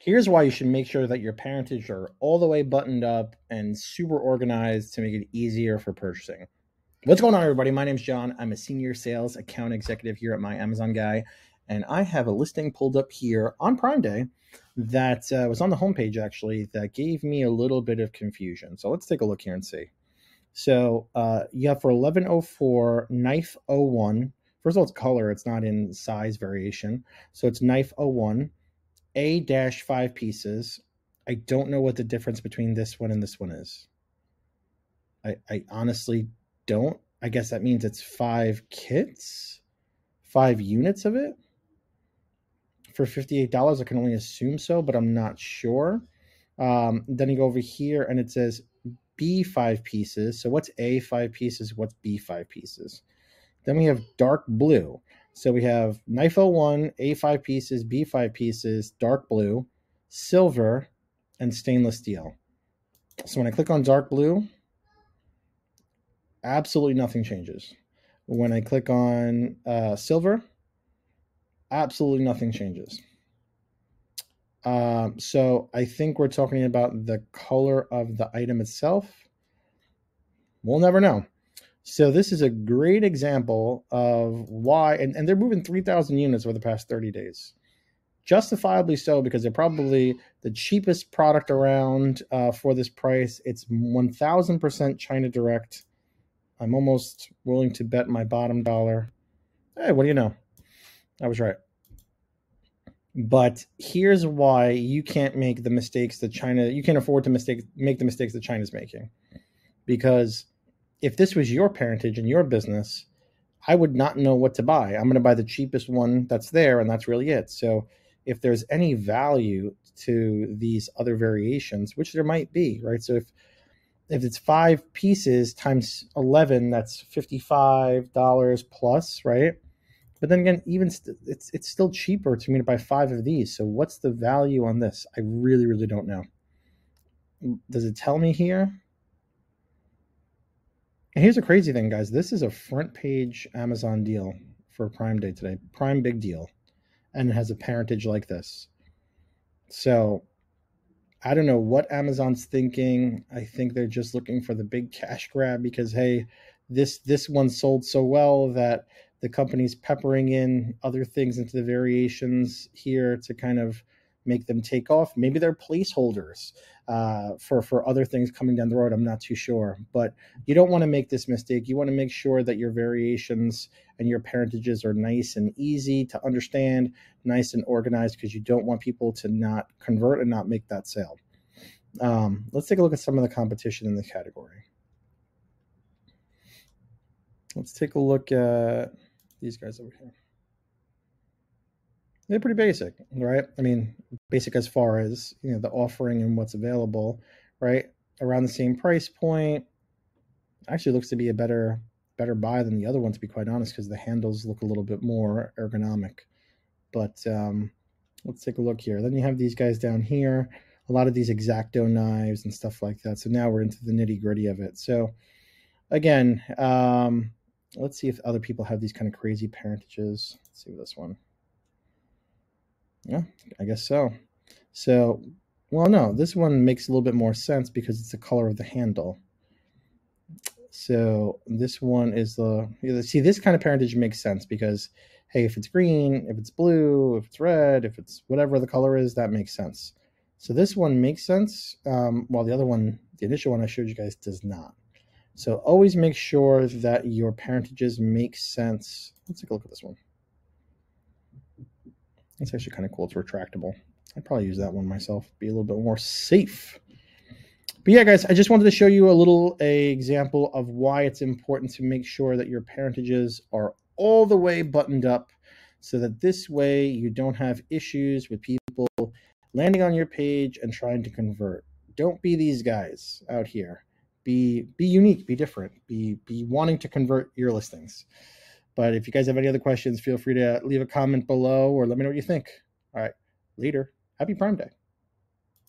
Here's why you should make sure that your parentage are all the way buttoned up and super organized to make it easier for purchasing. What's going on, everybody? My name's John. I'm a senior sales account executive here at My Amazon Guy, and I have a listing pulled up here on Prime Day that uh, was on the homepage actually that gave me a little bit of confusion. So let's take a look here and see. So uh, you have for 1104 knife 01. First of all, it's color, it's not in size variation. So it's knife 01 a dash five pieces. I don't know what the difference between this one and this one is. I, I honestly don't. I guess that means it's five kits, five units of it for $58. I can only assume so, but I'm not sure. Um, then you go over here and it says B five pieces. So what's A five pieces? What's B five pieces? Then we have dark blue. So we have knife 01, A5 pieces, B5 pieces, dark blue, silver, and stainless steel. So when I click on dark blue, absolutely nothing changes. When I click on uh, silver, absolutely nothing changes. Um, so I think we're talking about the color of the item itself. We'll never know. So this is a great example of why, and, and they're moving 3,000 units over the past 30 days. Justifiably so, because they're probably the cheapest product around uh, for this price. It's 1,000% China Direct. I'm almost willing to bet my bottom dollar. Hey, what do you know? I was right. But here's why you can't make the mistakes that China, you can't afford to mistake, make the mistakes that China's making. Because – if this was your parentage and your business, I would not know what to buy. I'm going to buy the cheapest one that's there, and that's really it. So, if there's any value to these other variations, which there might be, right? So, if if it's five pieces times 11, that's $55 plus, right? But then again, even st- it's it's still cheaper to me to buy five of these. So, what's the value on this? I really, really don't know. Does it tell me here? And here's a crazy thing, guys. This is a front page Amazon deal for Prime Day today. Prime big deal. And it has a parentage like this. So I don't know what Amazon's thinking. I think they're just looking for the big cash grab because hey, this this one sold so well that the company's peppering in other things into the variations here to kind of make them take off. Maybe they're placeholders uh, for for other things coming down the road. I'm not too sure, but you don't want to make this mistake. You want to make sure that your variations and your parentages are nice and easy to understand, nice and organized, because you don't want people to not convert and not make that sale. Um, let's take a look at some of the competition in the category. Let's take a look at these guys over here they're pretty basic, right? I mean, basic as far as you know the offering and what's available, right? Around the same price point. Actually, looks to be a better better buy than the other one, to be quite honest, because the handles look a little bit more ergonomic. But um, let's take a look here. Then you have these guys down here. A lot of these exacto knives and stuff like that. So now we're into the nitty gritty of it. So again, um, let's see if other people have these kind of crazy parentages. Let's see this one. Yeah, I guess so. So, well, no, this one makes a little bit more sense because it's the color of the handle. So this one is the see this kind of parentage makes sense because hey, if it's green, if it's blue, if it's red, if it's whatever the color is, that makes sense. So this one makes sense, um, while the other one, the initial one I showed you guys, does not. So always make sure that your parentages make sense. Let's take a look at this one. It's actually kind of cool. It's retractable. I'd probably use that one myself. Be a little bit more safe. But yeah, guys, I just wanted to show you a little a example of why it's important to make sure that your parentages are all the way buttoned up so that this way you don't have issues with people landing on your page and trying to convert. Don't be these guys out here. Be be unique, be different, be be wanting to convert your listings. But if you guys have any other questions, feel free to leave a comment below or let me know what you think. All right, later. Happy Prime Day.